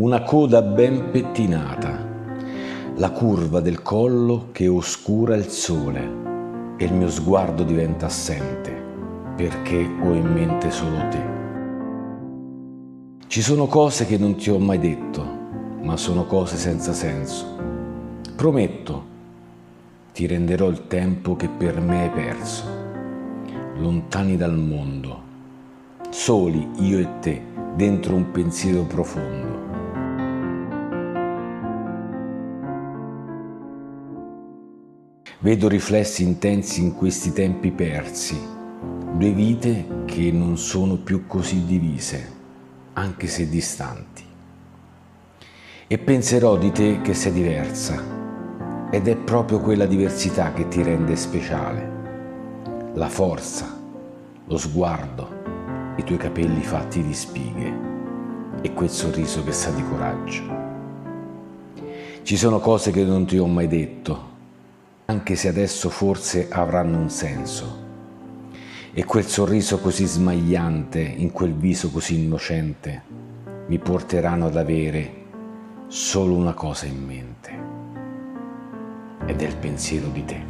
una coda ben pettinata, la curva del collo che oscura il sole e il mio sguardo diventa assente perché ho in mente solo te. Ci sono cose che non ti ho mai detto, ma sono cose senza senso. Prometto, ti renderò il tempo che per me hai perso, lontani dal mondo, soli io e te, dentro un pensiero profondo. Vedo riflessi intensi in questi tempi persi, due vite che non sono più così divise, anche se distanti. E penserò di te che sei diversa, ed è proprio quella diversità che ti rende speciale. La forza, lo sguardo, i tuoi capelli fatti di spighe e quel sorriso che sa di coraggio. Ci sono cose che non ti ho mai detto, anche se adesso forse avranno un senso. E quel sorriso così smagliante in quel viso così innocente mi porteranno ad avere solo una cosa in mente ed è il pensiero di te.